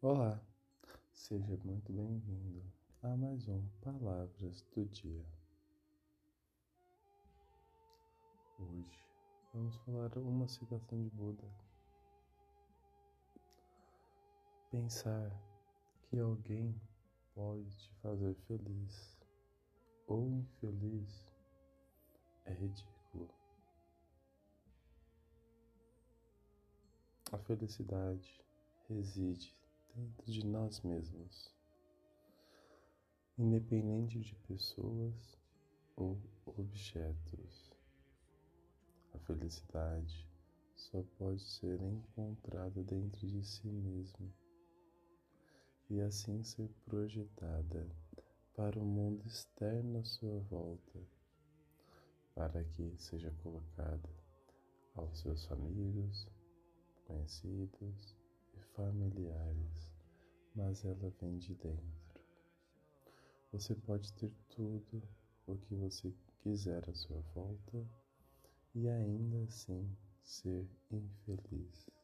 Olá, seja muito bem-vindo a mais um Palavras do Dia. Hoje vamos falar uma citação de Buda. Pensar que alguém pode te fazer feliz ou infeliz é ridículo. A felicidade reside dentro de nós mesmos, independente de pessoas ou objetos. A felicidade só pode ser encontrada dentro de si mesmo e assim ser projetada para o mundo externo à sua volta, para que seja colocada aos seus amigos, conhecidos e familiares, mas ela vem de dentro. Você pode ter tudo o que você quiser à sua volta e ainda assim ser infeliz.